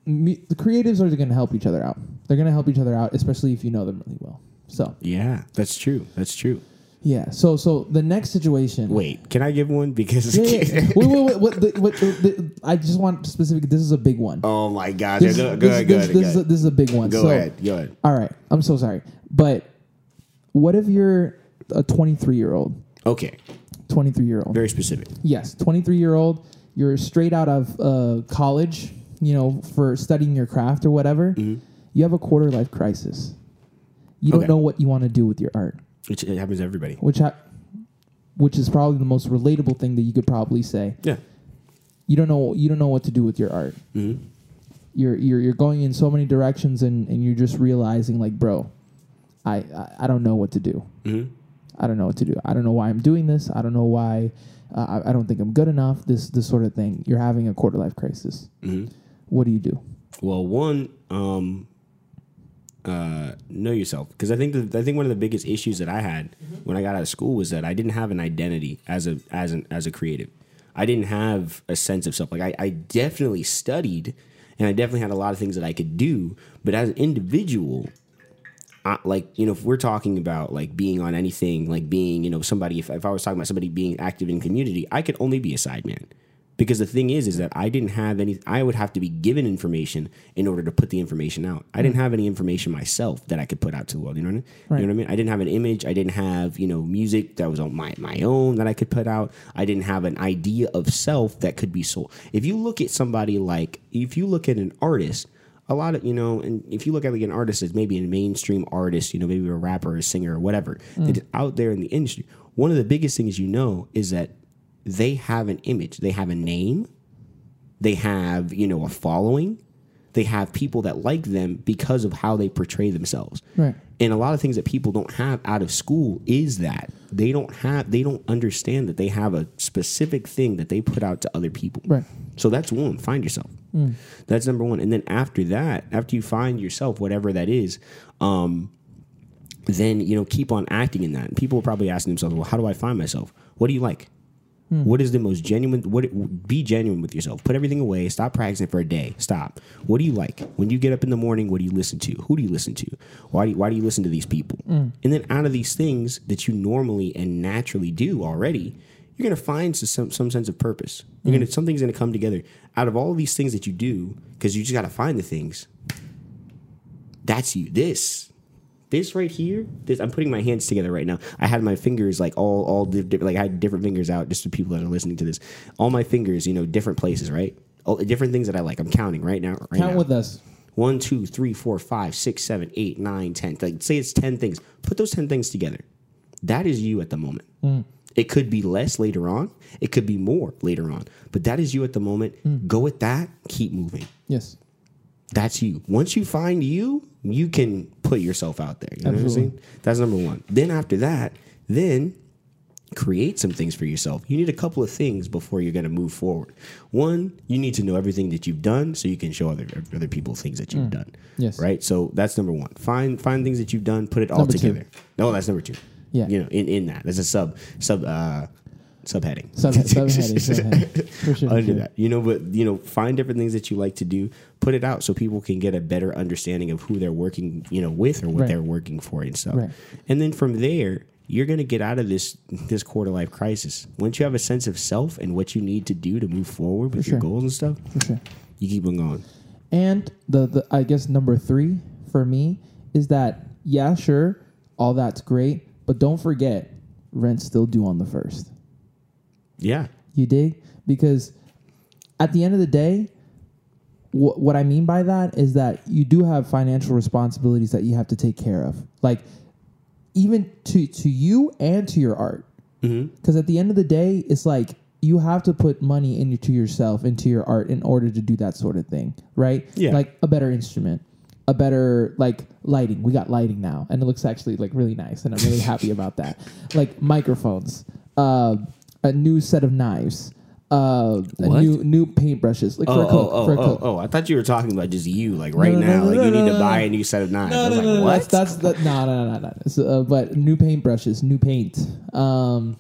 me, the creatives are going to help each other out. They're going to help each other out, especially if you know them really well. So Yeah, that's true. That's true. Yeah. So so the next situation. Wait, can I give one? Because Yeah, yeah, wait, wait, wait. What, the, what, the, the, I just want specific. This is a big one. oh my god! this, go, is- go this, ahead, go this, ahead, this, go is a, this is a big one. Go so, ahead, go ahead. All right. I'm so sorry, but what if you're a 23 year old? Okay, 23 year old. very specific. Yes, 23 year old. You're straight out of uh, college. You know, for studying your craft or whatever. You have a quarter life crisis. You don't Okay. know what you want to do with your art. Which it happens to everybody. Which ha- which is probably the most relatable thing that you could probably say. Yeah. You don't know you don't know what to do with your art. hmm You're you're you're going in so many directions and and you're just realizing like, bro, I I, I don't know what to do. hmm I don't know what to do. I don't know why I'm doing this. I don't know why. Uh, I, I don't think I'm good enough. This this sort of thing. You're having a quarter life crisis. hmm What do you do? Well, one, um, uh, know yourself because I think the, I think one of the biggest issues that I had when I got out of school was that I didn't have an identity as a as an as a creative. I didn't have a sense of self. Like I, I definitely studied, and I definitely had a lot of things that I could do. But as an individual, I, like you know, if we're talking about like being on anything, like being you know somebody, if, if I was talking about somebody being active in community, I could only be a sideman. Because the thing is, is that I didn't have any. I would have to be given information in order to put the information out. I didn't mm. have any information myself that I could put out to the world. You know what I mean? Right. You know what I mean? I didn't have an image. I didn't have you know music that was on my my own that I could put out. I didn't have an idea of self that could be sold. If you look at somebody like, if you look at an artist, a lot of you know, and if you look at like an artist as maybe a mainstream artist, you know, maybe a rapper, or a singer, or whatever, mm. that is out there in the industry. One of the biggest things you know is that they have an image, they have a name, they have you know a following, they have people that like them because of how they portray themselves. Right. And a lot of things that people don't have out of school is that they don't have they don't understand that they have a specific thing that they put out to other people. Right. So that's one, find yourself. That's number one. And then after that, after you find yourself, whatever that is, um, then you know keep on acting in that. And people are probably asking themselves, "Well, how do I find myself? What do you like? Hmm. What is the most genuine? What be genuine with yourself. Put everything away. Stop practicing for a day. Stop. What do you like when you get up in the morning? What do you listen to? Who do you listen to? Why do you, why do you listen to these people? Hmm. And then out of these things that you normally and naturally do already, you're gonna find some some sense of purpose. You're hmm. gonna something's gonna come together out of all of these things that you do because you just gotta find the things. That's you. This this right here, this I'm putting my hands together right now. I had my fingers like all all di- di- like I had different fingers out just for people that are listening to this. All my fingers, you know, different places, right? All, different things that I like. I'm counting right now. Right Count now. with us. One, two, three, four, five, six, seven, eight, nine, ten. Like say it's ten things. Put those ten things together. That is you at the moment. Hmm. It could be less later on. It could be more later on. But that is you at the moment. Hmm. Go with that. Keep moving. Yes. That's you. Once you find you, you can put yourself out there. You know what I'm Absolutely. saying? That's number one. Then after that, then create some things for yourself. You need a couple of things before you're going to move forward. One, you need to know everything that you've done so you can show other other people things that you've done. Mm. Yes. Right. So that's number one. Find find things that you've done. Put it all Number two. together. No, that's number two. Yeah. You know, in in that there's a sub sub uh subheading. Sub subheading. subheading. For sure. under sure. that. You know, but you know, find different things that you like to do, put it out so people can get a better understanding of who they're working, you know, with or what Right. they're working for and stuff. Right. And then from there, you're gonna get out of this this quarter life crisis. Once you have a sense of self and what you need to do to move forward with For your sure. goals and stuff, sure. you keep on going. And the, the I guess number three for me is that yeah, sure, all that's great, but don't forget rent's still due on the first. Yeah. You dig? Because at the end of the day, wh- what I mean by that is that you do have financial responsibilities that you have to take care of, like even to to you and to your art. Mm-hmm. Because at the end of the day, it's like you have to put money into yourself, into your art, in order to do that sort of thing, right? Yeah. Like a better instrument, a better like lighting. We got lighting now, and it looks actually like really nice, and I'm really happy about that. Like microphones, uh, a new set of knives. Uh, a new new paintbrushes, like for Oh, a coat. oh, for a oh, oh, oh, I thought you were talking about just you, like right no, no, now. no, like you need to buy a new set of knives. No, no, like, no, what? That's, that's that. No, no, no, no, no. So, uh, but new paintbrushes, new paint, um,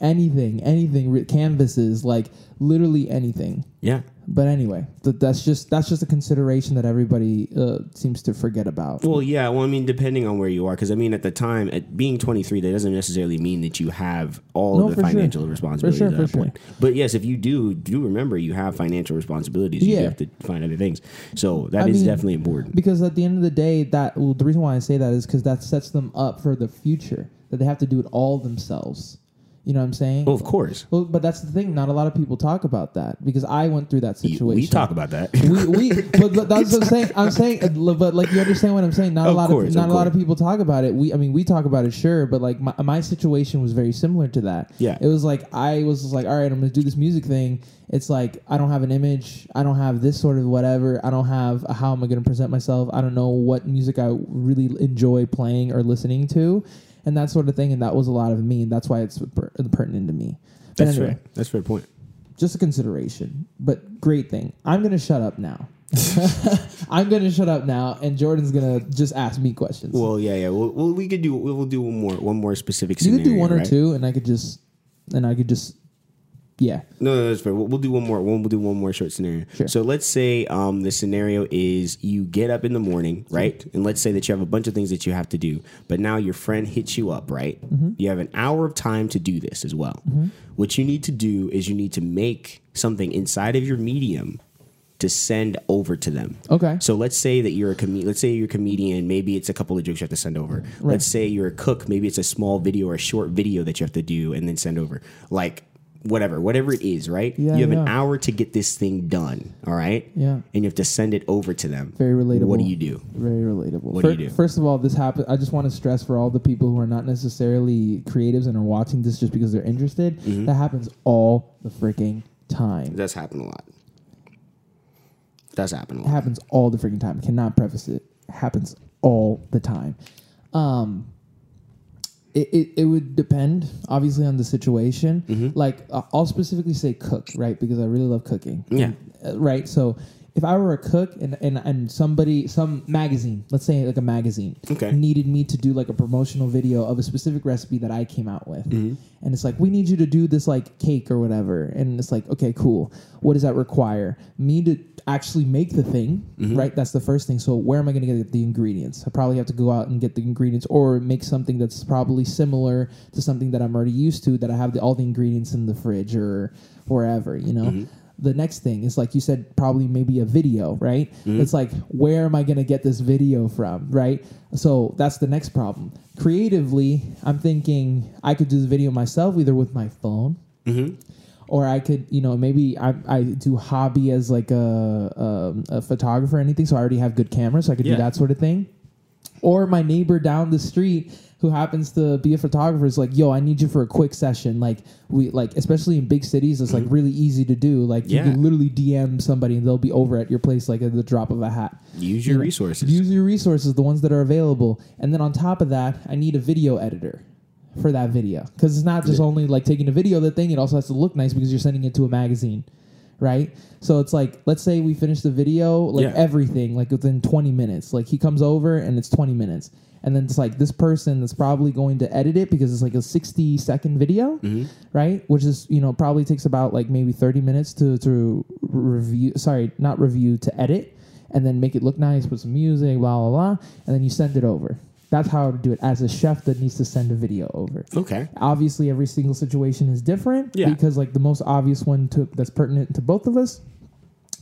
anything, anything, canvases, like literally anything. yeah. But anyway, th- that's just that's just a consideration that everybody uh, seems to forget about. Well, yeah. Well, I mean, depending on where you are, because I mean, at the time, at being 23, that doesn't necessarily mean that you have all No, of the for sure. financial responsibilities sure, at that sure. point. But yes, if you do, do remember you have financial responsibilities. You have to find other things. So that I is mean, definitely important. because at the end of the day, that well, the reason why I say that is because that sets them up for the future. That they have to do it all themselves. You know what I'm saying? Well, of course. Well, but that's the thing. Not a lot of people talk about that because I went through that situation. We talk about that. we, we but, but that's what I'm saying. I'm saying, uh, but like you understand what I'm saying. Not a lot course, of not of a lot of people talk about it. We, I mean, we talk about it, sure, but like my, my situation was very similar to that. Yeah. it was like I was like, all right, I'm gonna do this music thing. It's like I don't have an image. I don't have this sort of whatever. I don't have how am I gonna present myself. I don't know what music I really enjoy playing or listening to. And that sort of thing, and that was a lot of me, and that's why it's per- pertinent to me. But That's anyway, fair. That's a fair point. just a consideration, but great thing. I'm gonna shut up now. I'm gonna shut up now, and Jordan's gonna just ask me questions. Well, yeah, yeah. Well, well we could do. We'll do one more. One more specific. you could do scenario, one or right? two, and I could just, and I could just, yeah, No, no, that's fair. We'll, we'll do one more. We'll, we'll do one more short scenario. Sure. So let's say um, the scenario is you get up in the morning, right? And let's say that you have a bunch of things that you have to do, but now your friend hits you up, right? Mm-hmm. You have an hour of time to do this as well. What you need to do is you need to make something inside of your medium to send over to them. Okay. So let's say that you're a com- let's say you're a comedian. Maybe it's a couple of jokes you have to send over. Let's say you're a cook. Maybe it's a small video or a short video that you have to do and then send over. Like whatever, whatever it is, right? Yeah, you have an hour to get this thing done. All right. Yeah. And you have to send it over to them. very relatable. What do you do? Very relatable. What do you do? First of all, this happen. I just want to stress for all the people who are not necessarily creatives and are watching this just because they're interested. Mm-hmm. That happens all the freaking time. That's happened a lot. That's happened a It happens all the freaking time. Cannot preface it. It happens all the time. Um, it, it, it would depend obviously on the situation. Mm-hmm. Like uh, I'll specifically say cook, right? Because I really love cooking. Yeah. Uh, right. So if I were a cook and, and and somebody some magazine, let's say like a magazine, Okay. needed me to do like a promotional video of a specific recipe that I came out with, Mm-hmm. and it's like we need you to do this like cake or whatever, and it's like okay, cool. What does that require? Me to actually make the thing, Mm-hmm. right? That's the first thing. So where am I going to get the ingredients? I probably have to go out and get the ingredients, or make something that's probably similar to something that I'm already used to, that I have the, all the ingredients in the fridge or wherever, you know. Mm-hmm. The next thing is like you said, probably maybe a video, right? It's like where am I going to get this video from, right? So that's the next problem. Creatively, I'm thinking I could do the video myself, either with my phone, or I could, you know, maybe I, I do hobby as like a, a a photographer or anything, so I already have good cameras, so I could Yeah. do that sort of thing. Or my neighbor down the street who happens to be a photographer is like, "Yo, I need you for a quick session." Like we like, especially in big cities, it's like really easy to do. Like you Mm-hmm. Can literally DM somebody and they'll be over at your place like at the drop of a hat. Use your resources. Use your resources, the ones that are available, and then on top of that, I need a video editor for that video because it's not just only like taking a video of the thing; it also has to look nice because you're sending it to a magazine, right? So it's like, let's say we finish the video, like Yeah. everything, like within 20 minutes. Like he comes over and it's 20 minutes, and then it's like this person that's probably going to edit it because it's like a 60 second video, Mm-hmm. right? Which is you know probably takes about like maybe 30 minutes to to review. Sorry, not review to edit and then make it look nice, put some music, blah blah blah, and then you send it over. That's how I would do it as a chef that needs to send a video over. Okay. Obviously, every single situation is different Yeah. because like the most obvious one to that's pertinent to both of us,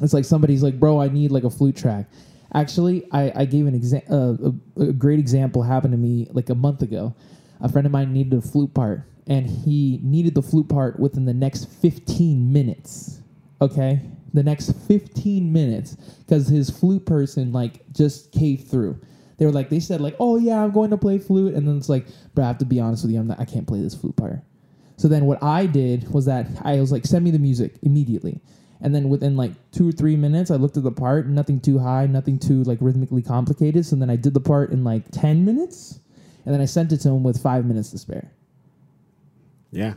it's like somebody's like, "Bro, I need like a flute track." Actually, I, I gave an exa- uh, a, a great example happened to me like a month ago. A friend of mine needed a flute part, and he needed the flute part within the next 15 minutes. Okay, the next 15 minutes because his flute person like just caved through. They were like, they said like, "Oh yeah, I'm going to play flute," and then it's like, "But I have to be honest with you, I'm not, I can't play this flute part." So then what I did was that I was like, "Send me the music immediately." And then within like two or three minutes, I looked at the part, nothing too high, nothing too like rhythmically complicated. So then I did the part in like 10 minutes, and then I sent it to him with five minutes to spare. Yeah.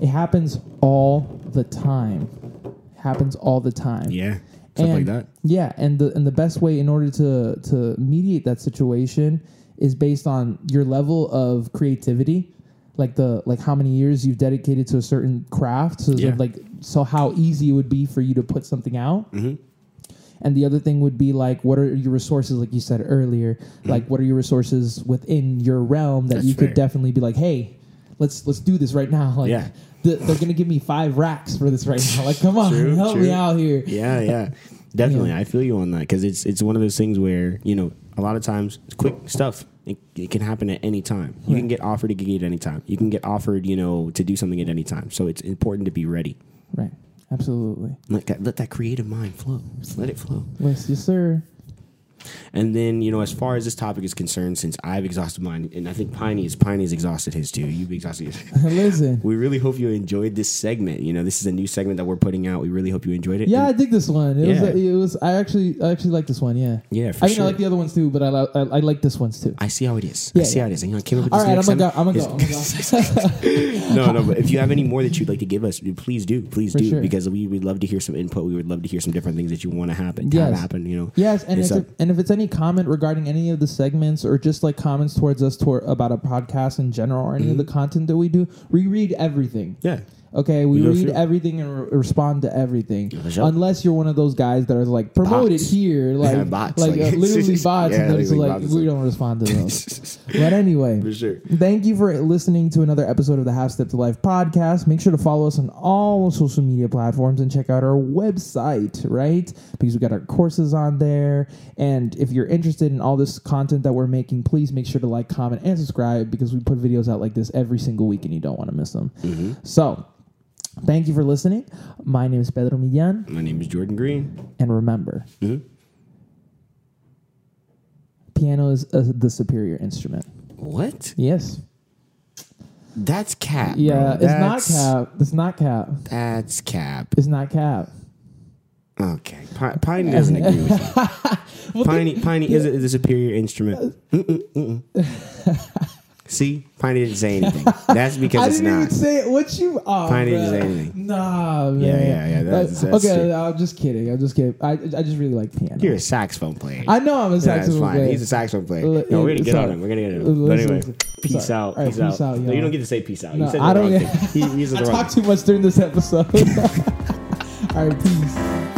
It happens all the time. Happens all the time. Yeah. Stuff like that. Yeah, and the and the best way in order to to mediate that situation is based on your level of creativity, like the like how many years you've dedicated to a certain craft. So Yeah. like so how easy it would be for you to put something out. Mm-hmm. And the other thing would be like, what are your resources? Like you said earlier, like what are your resources within your realm that Mm-hmm. That's you fair. could definitely be like, hey, let's let's do this right now. Like, Yeah. Th- they're gonna give me five racks for this right now. Like, come on, True, help true. me out here. Yeah, yeah. Definitely, Yeah. I feel you on that because it's it's one of those things where you know a lot of times it's quick stuff. It, it can happen at any time. You can get offered a gig at any time. You can get offered, you know, to do something at any time. So it's important to be ready. Right. Absolutely. Let that let that creative mind flow. Just let it flow. Yes, yes, sir. And then you know, as far as this topic is concerned, since I've exhausted mine, and I think Piney is Piney's exhausted his too. You've exhausted yours. Listen. we really hope you enjoyed this segment. You know, this is a new segment that we're putting out. We really hope you enjoyed it. Yeah, I And- dig this one. It Yeah. was. It was. I actually. I actually like this one. Yeah. yeah, for I mean, sure. I like the other ones too, but I, I, I like this ones too. I see how it is. Yeah, I see yeah. how it is. And you know, I came up with All this right, I'm gonna go. I'm gonna go. I'm gonna go. no, no, but if you have any more that you'd like to give us, please do, please For do, sure. because we would love to hear some input. We would love to hear some different things that you want to happen, to Yes. happen. You know, Yes, and It's if, a- and if it's any comment regarding any of the segments or just like comments towards us toward about a podcast in general or any of the mm-hmm. content that we do, we read everything. yeah, Okay, we read everything and re- respond to everything. Unless you're one of those guys that are like promoted Bots. here, like Yeah, bots, like, like- uh, literally bots, Yeah, and then it's like we don't respond to those. but anyway, for sure. Thank you for listening to another episode of the Half Step to Life podcast. Make sure to follow us on all social media platforms and check out our website, right? Because we got our courses on there. And if you're interested in all this content that we're making, please make sure to like, comment, and subscribe because we put videos out like this every single week and you don't want to miss them. So, thank you for listening. My name is Pedro Millan. My name is Jordan Green. And remember, Mhm. piano is uh, the superior instrument. What? Yes. That's cap. Yeah, bro. it's not cap. It's not cap. That's cap. It's not cap. Okay, Pi- Piney doesn't agree with you. Piney, Piney is, a, the superior instrument. Mm-mm, mm-mm. See, Piney didn't say anything. That's because I it's didn't not. even say it. What you? Oh, Piney didn't say anything. Nah, man. Yeah, yeah, yeah, that's- Like, that's okay, true. I'm just kidding. I'm just kidding. I, I just really like piano. You're a saxophone player. I know I'm a Yeah, saxophone fine. player. He's a saxophone player. L- No, we're gonna get sorry. on him. We're gonna get on L- him. But listen, anyway, listen. peace Sorry. out. All right, peace, peace out, no, y'all. you don't get to say peace out. No, you said I the don't wrong get- thing. He, he's the I wrong talked too much during this episode. All right, peace.